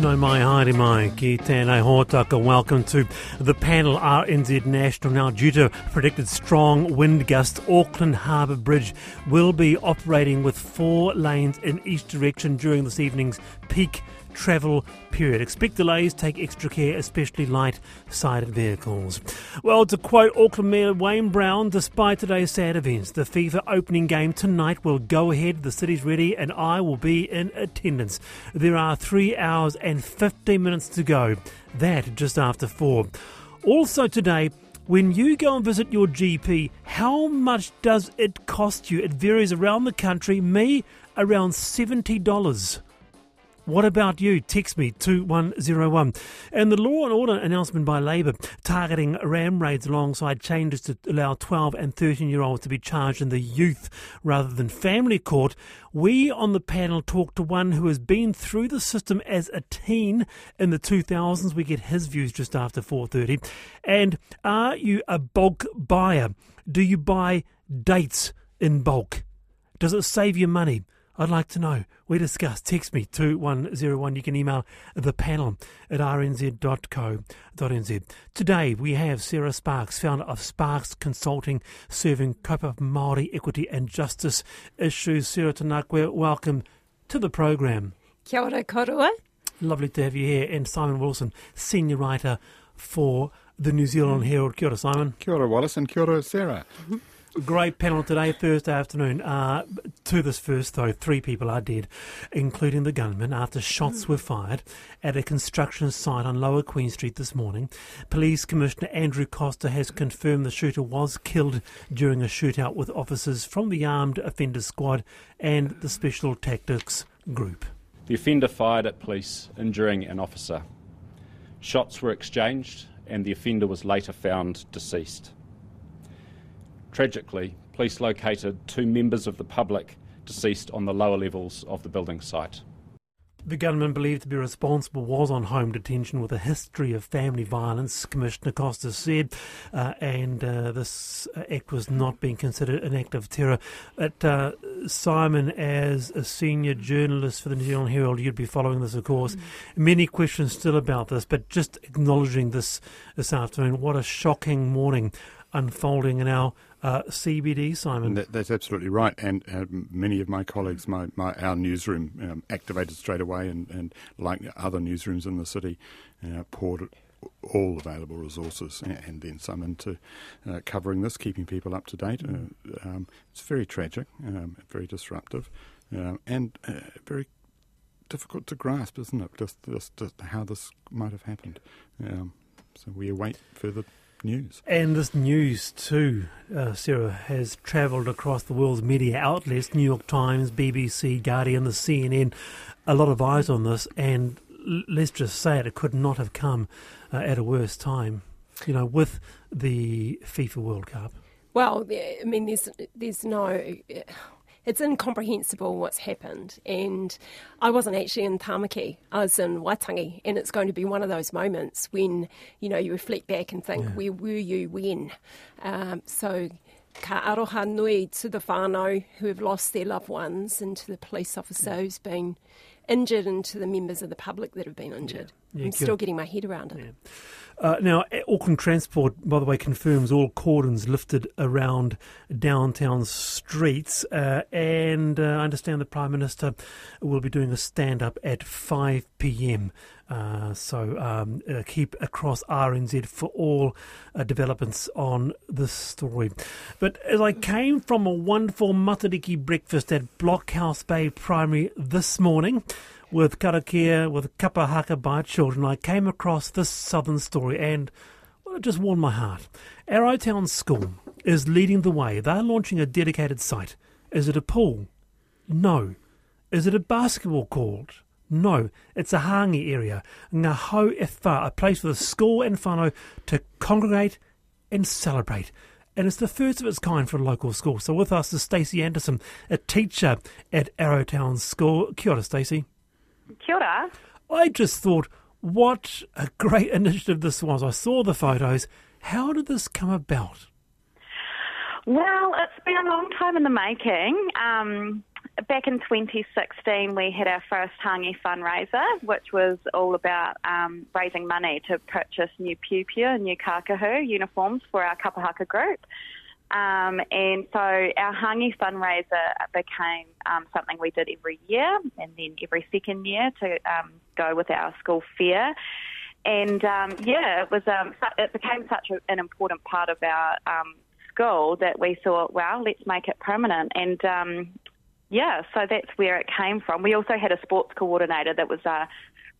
No mai haere mai ki tēnei hōtaka. Welcome to the panel RNZ National. Now, due to predicted strong wind gusts, Auckland Harbour Bridge will be operating with four lanes in each direction during this evening's peak travel period. Expect delays, take extra care, especially light sided vehicles. Well, to quote Auckland Mayor Wayne Brown, despite today's sad events, the FIFA opening game tonight will go ahead. The city's ready, and I will be in attendance. There are three hours and 15 minutes to go. That just after four. Also, today, when you go and visit your GP, how much does it cost you? It varies around the country. Me, around $70. What about you? Text me 2101. And the law and order announcement by Labour targeting ram raids alongside changes to allow 12 and 13 year olds to be charged in the youth rather than family court. We on the panel talked to one who has been through the system as a teen in the 2000s. We get his views just after 4:30. And are you a bulk buyer? Do you buy dates in bulk? Does it save you money? I'd like to know. We discuss. Text me 2101. You can email the panel at rnz.co.nz. Today we have Sarah Sparks, founder of Sparks Consulting, serving Kaupapa Māori equity and justice issues. Sarah tēnā koe, welcome to the program. Kia ora korua. Lovely to have you here. And Simon Wilson, senior writer for the New Zealand Herald. Kia ora, Simon. Kia ora, Wallace, and kia ora, Sarah. Mm-hmm. Great panel today, Thursday afternoon. Uh, to this first, though, three people are dead, including the gunman, after shots were fired at a construction site on Lower Queen Street this morning. Police Commissioner Andrew Coster has confirmed the shooter was killed during a shootout with officers from the Armed Offenders Squad and the Special Tactics Group. The offender fired at police, injuring an officer. Shots were exchanged, and the offender was later found deceased. Tragically, police located two members of the public deceased on the lower levels of the building site. The gunman believed to be responsible was on home detention with a history of family violence, Commissioner Coster said, uh, and uh, this act was not being considered an act of terror. But uh, Simon, as a senior journalist for the New Zealand Herald, you'd be following this, of course. Mm. Many questions still about this, but just acknowledging this this afternoon, what a shocking morning unfolding in our uh, CBD, Simon. That, that's absolutely right. And uh, many of my colleagues, my, my our newsroom um, activated straight away, and, and like other newsrooms in the city, uh, poured all available resources and then some into uh, covering this, keeping people up to date. Uh, um, it's very tragic, um, very disruptive, uh, and very difficult to grasp, isn't it? Just, just, just how this might have happened. Um, so we await further news. And this news, too, uh, Sarah, has travelled across the world's media outlets New York Times, BBC, Guardian, the CNN. A lot of eyes on this, and let's just say it, it could not have come uh, at a worse time, you know, with the FIFA World Cup. Well, I mean, there's, there's no it's incomprehensible what's happened. And I wasn't actually in Tamaki, I was in Waitangi, and it's going to be one of those moments when, you know, you reflect back and think, yeah. where were you when? Um, so ka aroha nui to the whānau who have lost their loved ones and to the police officer who's been injured and to the members of the public that have been injured. Yeah. Yeah, I'm still getting my head around it. Uh, now, Auckland Transport, by the way, confirms all cordons lifted around downtown streets. Uh, and uh, I understand the Prime Minister will be doing a stand up at 5 pm. Uh, so um, uh, keep across RNZ for all uh, developments on this story. But as I came from a wonderful matariki breakfast at Blockhouse Bay Primary this morning, with karakia, with kapahaka by children, I came across this southern story and well, it just warmed my heart. Arrowtown School is leading the way. They're launching a dedicated site. Is it a pool? No. Is it a basketball court? No, it's a hangi area, ngā hau e a place for the school and whānau to congregate and celebrate. And it's the first of its kind for a local school. So with us is Stacey Anderson, a teacher at Arrowtown School. Kia ora, Stacey. Kia ora. I just thought, what a great initiative this was. I saw the photos. How did this come about? Well, it's been a long time in the making. Um, back in 2016, we had our first Hangi fundraiser, which was all about um, raising money to purchase new piupiu and new kakahu uniforms for our kapahaka group. Um, and so our Hangi fundraiser became um, something we did every year and then every second year to um, go with our school fair. And um, yeah, it was um, it became such a, an important part of our um, school that we thought, well, let's make it permanent. And yeah, so that's where it came from. We also had a sports coordinator that was uh,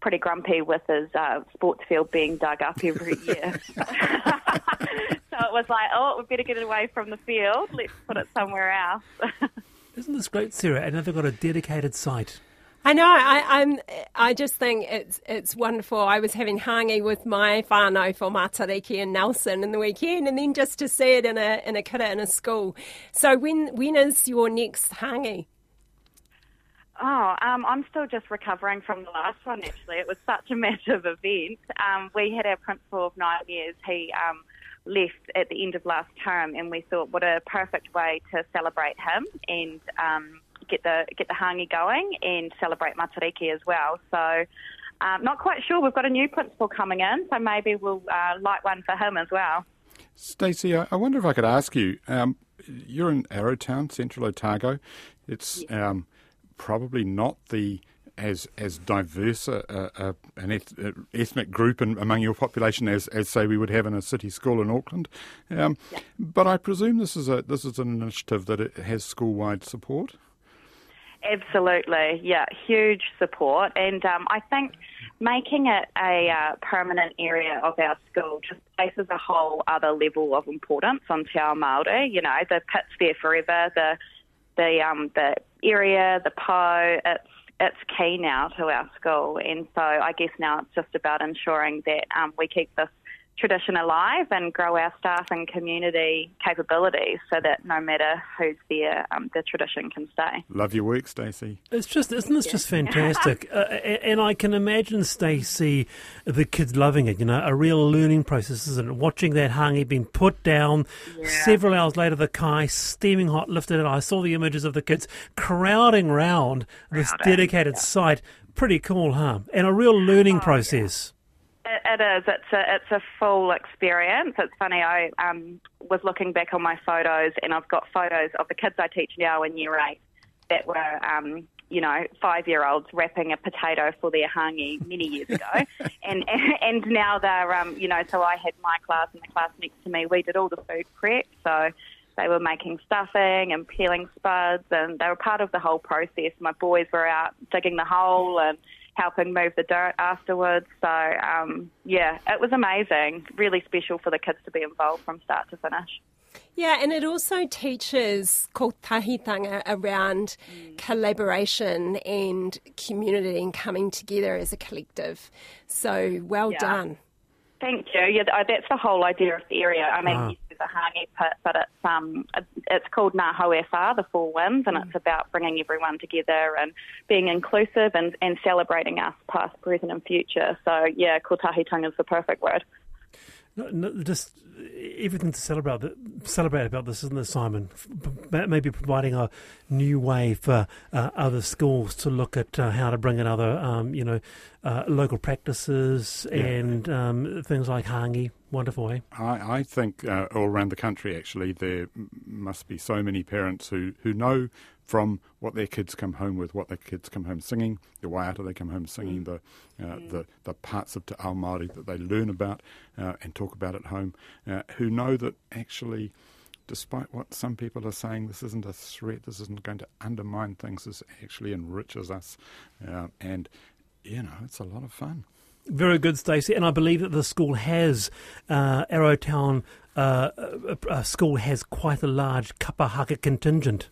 pretty grumpy with his uh, sports field being dug up every year. so it was like, oh, we better get it away from the field. Let's put it somewhere else. Isn't this great, Sarah? And they've got a dedicated site. I know. I, I'm. I just think it's it's wonderful. I was having hangi with my whānau for Matariki and Nelson in the weekend, and then just to see it in a in a kidda in a school. So when when is your next hangi? Oh, um, I'm still just recovering from the last one, actually. It was such a massive event. Um, we had our principal of nine years. He um, left at the end of last term, and we thought what a perfect way to celebrate him and um, get the get the hangi going and celebrate Matariki as well. So, um, not quite sure. We've got a new principal coming in, so maybe we'll uh, light one for him as well. Stacey, I wonder if I could ask you. Um, you're in Arrowtown, Central Otago. It's um, probably not the as as diverse a, a, an eth- ethnic group in, among your population as, as say we would have in a city school in Auckland. Um, yeah. But I presume this is a this is an initiative that it has school wide support. Absolutely, yeah, huge support, and um, I think making it a uh, permanent area of our school just places a whole other level of importance on Te Ao Māori. You know, the pit's there forever. The the um, the area, the po, it's it's key now to our school, and so I guess now it's just about ensuring that um, we keep this tradition alive and grow our staff and community capabilities so that no matter who's there, um, the tradition can stay. Love your work, Stacey. It's just, isn't this just fantastic? uh, and I can imagine, Stacey, the kids loving it. You know, a real learning process, isn't it? Watching that hangi being put down. Yeah. Several hours later, the kai steaming hot lifted it. I saw the images of the kids crowding round this dedicated yeah. site. Pretty cool, huh? And a real learning oh, process. It is. It's a it's a full experience. It's funny. I um, was looking back on my photos, and I've got photos of the kids I teach now in year eight that were, um, you know, five year olds wrapping a potato for their hangi many years ago, and and now they're, um, you know, so I had my class and the class next to me. We did all the food prep, so they were making stuffing and peeling spuds, and they were part of the whole process. My boys were out digging the hole and helping move the dirt afterwards. So, um, yeah, it was amazing. Really special for the kids to be involved from start to finish. Yeah, and it also teaches kotahitanga around mm. collaboration and community and coming together as a collective. So well yeah. done. Thank you. Yeah, that's the whole idea of the area. I mean, ah. there's a hangi pit, but it's um, it's called Ngā Hauewha, the Four Winds, and mm. it's about bringing everyone together and being inclusive and, and celebrating us, past, present, and future. So, yeah, kotahitanga is the perfect word. No, no, just everything to celebrate celebrate about this, isn't it, Simon? Maybe providing a new way for uh, other schools to look at uh, how to bring in other, um, you know, uh, local practices yeah. and um, things like hangi. Wonderful, eh? I, I think uh, all around the country, actually, there must be so many parents who, who know from what their kids come home with, what their kids come home singing, the waiata they come home singing, the uh, mm. the, the parts of Te Ao Māori that they learn about uh, and talk about at home, uh, who know that actually, despite what some people are saying, this isn't a threat, this isn't going to undermine things, this actually enriches us, uh, and you know, it's a lot of fun. Very good, Stacey. And I believe that the school has, uh, Arrowtown uh, uh, school has quite a large kapahaka contingent.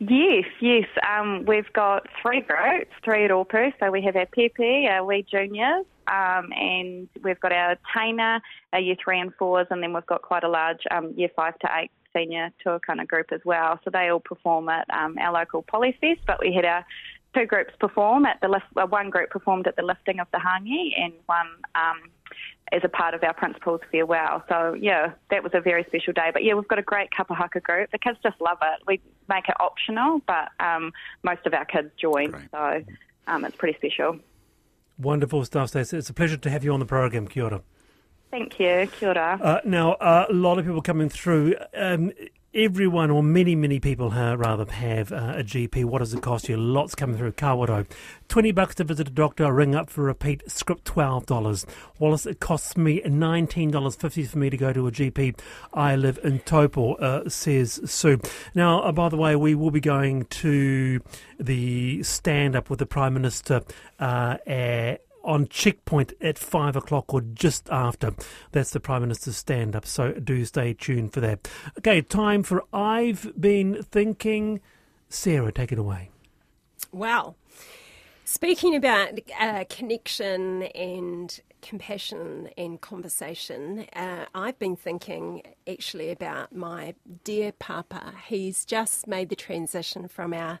Yes, yes. Um, we've got three groups, three at Opu. So we have our Pepe, our wee juniors, um, and we've got our Taina, our year three and fours, and then we've got quite a large um, year five to eight senior tour kind of group as well. So they all perform at um, our local Polyfest, but we had our two groups perform at the lift. Well, one group performed at the lifting of the hangi, and one um, as a part of our principal's farewell. So yeah, that was a very special day. But yeah, we've got a great kapa haka group. The kids just love it. We make it optional, but um, most of our kids join, Great. so um, it's pretty special. Wonderful stuff, Stacey. It's a pleasure to have you on the program. Kia ora. Thank you. Kia ora. Uh, now, uh, a lot of people coming through. Um, everyone, or many, many people, uh, rather, have uh, a GP. What does it cost you? Lots coming through. Kawato. 20 bucks to visit a doctor, ring up for a repeat, script $12. Wallace, it costs me $19.50 for me to go to a GP. I live in Taupo, uh, says Sue. Now, uh, by the way, we will be going to the stand up with the Prime Minister uh, at on checkpoint at five o'clock or just after. That's the Prime Minister's stand up, so do stay tuned for that. Okay, time for I've Been Thinking. Sarah, take it away. Well, speaking about uh, connection and compassion and conversation, uh, I've been thinking actually about my dear Papa. He's just made the transition from our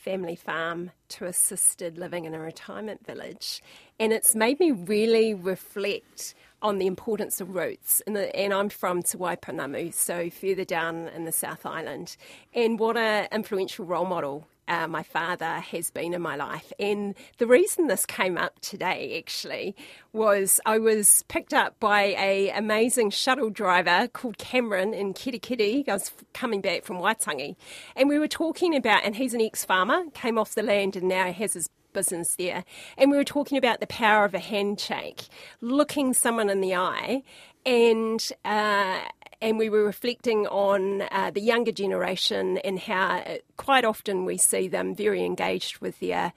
family farm to assisted living in a retirement village. And it's made me really reflect on the importance of roots. And, the, and I'm from Te Waipounamu, so further down in the South Island. And what an influential role model uh, my father has been in my life. And the reason this came up today actually was I was picked up by a amazing shuttle driver called Cameron in Kerikeri. I was coming back from Waitangi, and we were talking about, and he's an ex-farmer, came off the land and now has his business there. And we were talking about the power of a handshake, looking someone in the eye, and uh, and we were reflecting on uh, the younger generation and how uh, quite often we see them very engaged with their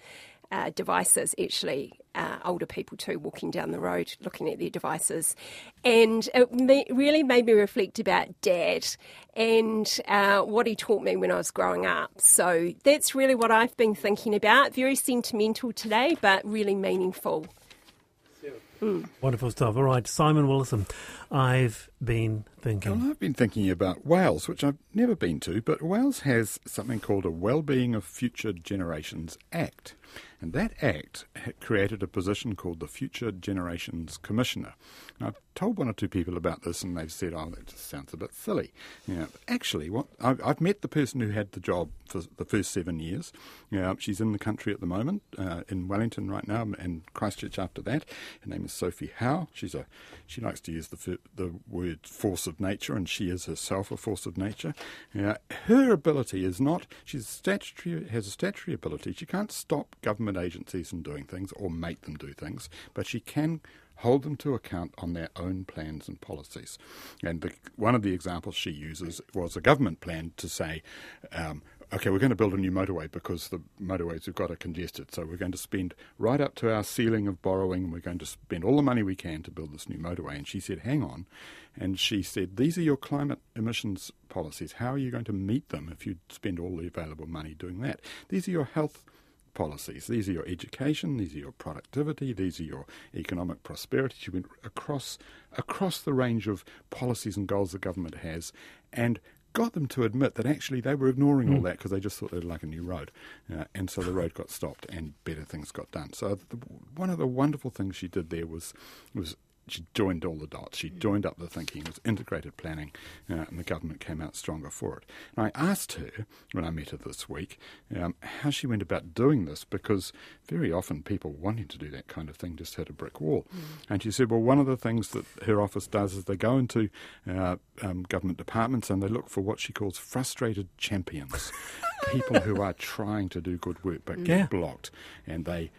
uh, devices, actually, uh, older people too, walking down the road looking at their devices. And it ma- really made me reflect about dad and uh, what he taught me when I was growing up. So that's really what I've been thinking about. Very sentimental today, but really meaningful. Wonderful stuff. All right, Simon Wilson, I've been thinking. Well, I've been thinking about Wales, which I've never been to, but Wales has something called a Wellbeing of Future Generations Act. And that act created a position called the Future Generations Commissioner. And I've told one or two people about this, and they've said, "Oh, that just sounds a bit silly." You know, actually, what I've, I've met the person who had the job for the first seven years. You know, she's in the country at the moment, uh, in Wellington right now, and Christchurch after that. Her name is Sophie Howe. She's a she likes to use the the word force of nature, and she is herself a force of nature. Know, her ability is not statutory has a statutory ability. She can't stop government agencies from doing things or make them do things, but she can hold them to account on their own plans and policies. And the, one of the examples she uses was a government plan to say, um, okay, we're going to build a new motorway because the motorways we've got are congested. So we're going to spend right up to our ceiling of borrowing and we're going to spend all the money we can to build this new motorway. And she said, hang on. And she said, these are your climate emissions policies. How are you going to meet them if you spend all the available money doing that? These are your health policies. These are your education, these are your productivity, these are your economic prosperity. She went across across the range of policies and goals the government has and got them to admit that actually they were ignoring all that because they just thought they'd like a new road. Uh, and so the road got stopped and better things got done. So the, one of the wonderful things she did there was was she joined all the dots. She joined up the thinking. It was integrated planning, uh, and the government came out stronger for it. And I asked her when I met her this week um, how she went about doing this because very often people wanting to do that kind of thing just hit a brick wall. And she said, well, one of the things that her office does is they go into uh, um, government departments and they look for what she calls frustrated champions. People who are trying to do good work but get blocked, and they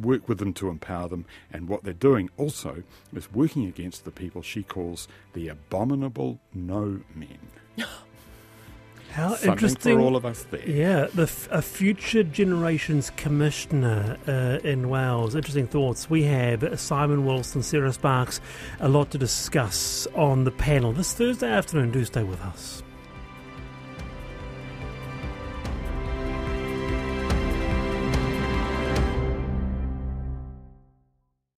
work with them to empower them. And what they're doing also is working against the people she calls the abominable no men. How Something interesting. for all of us there. Yeah, the f- a future generations commissioner uh, in Wales. Interesting thoughts. We have Simon Wilson, Sarah Sparks, a lot to discuss on the panel this Thursday afternoon. Do stay with us.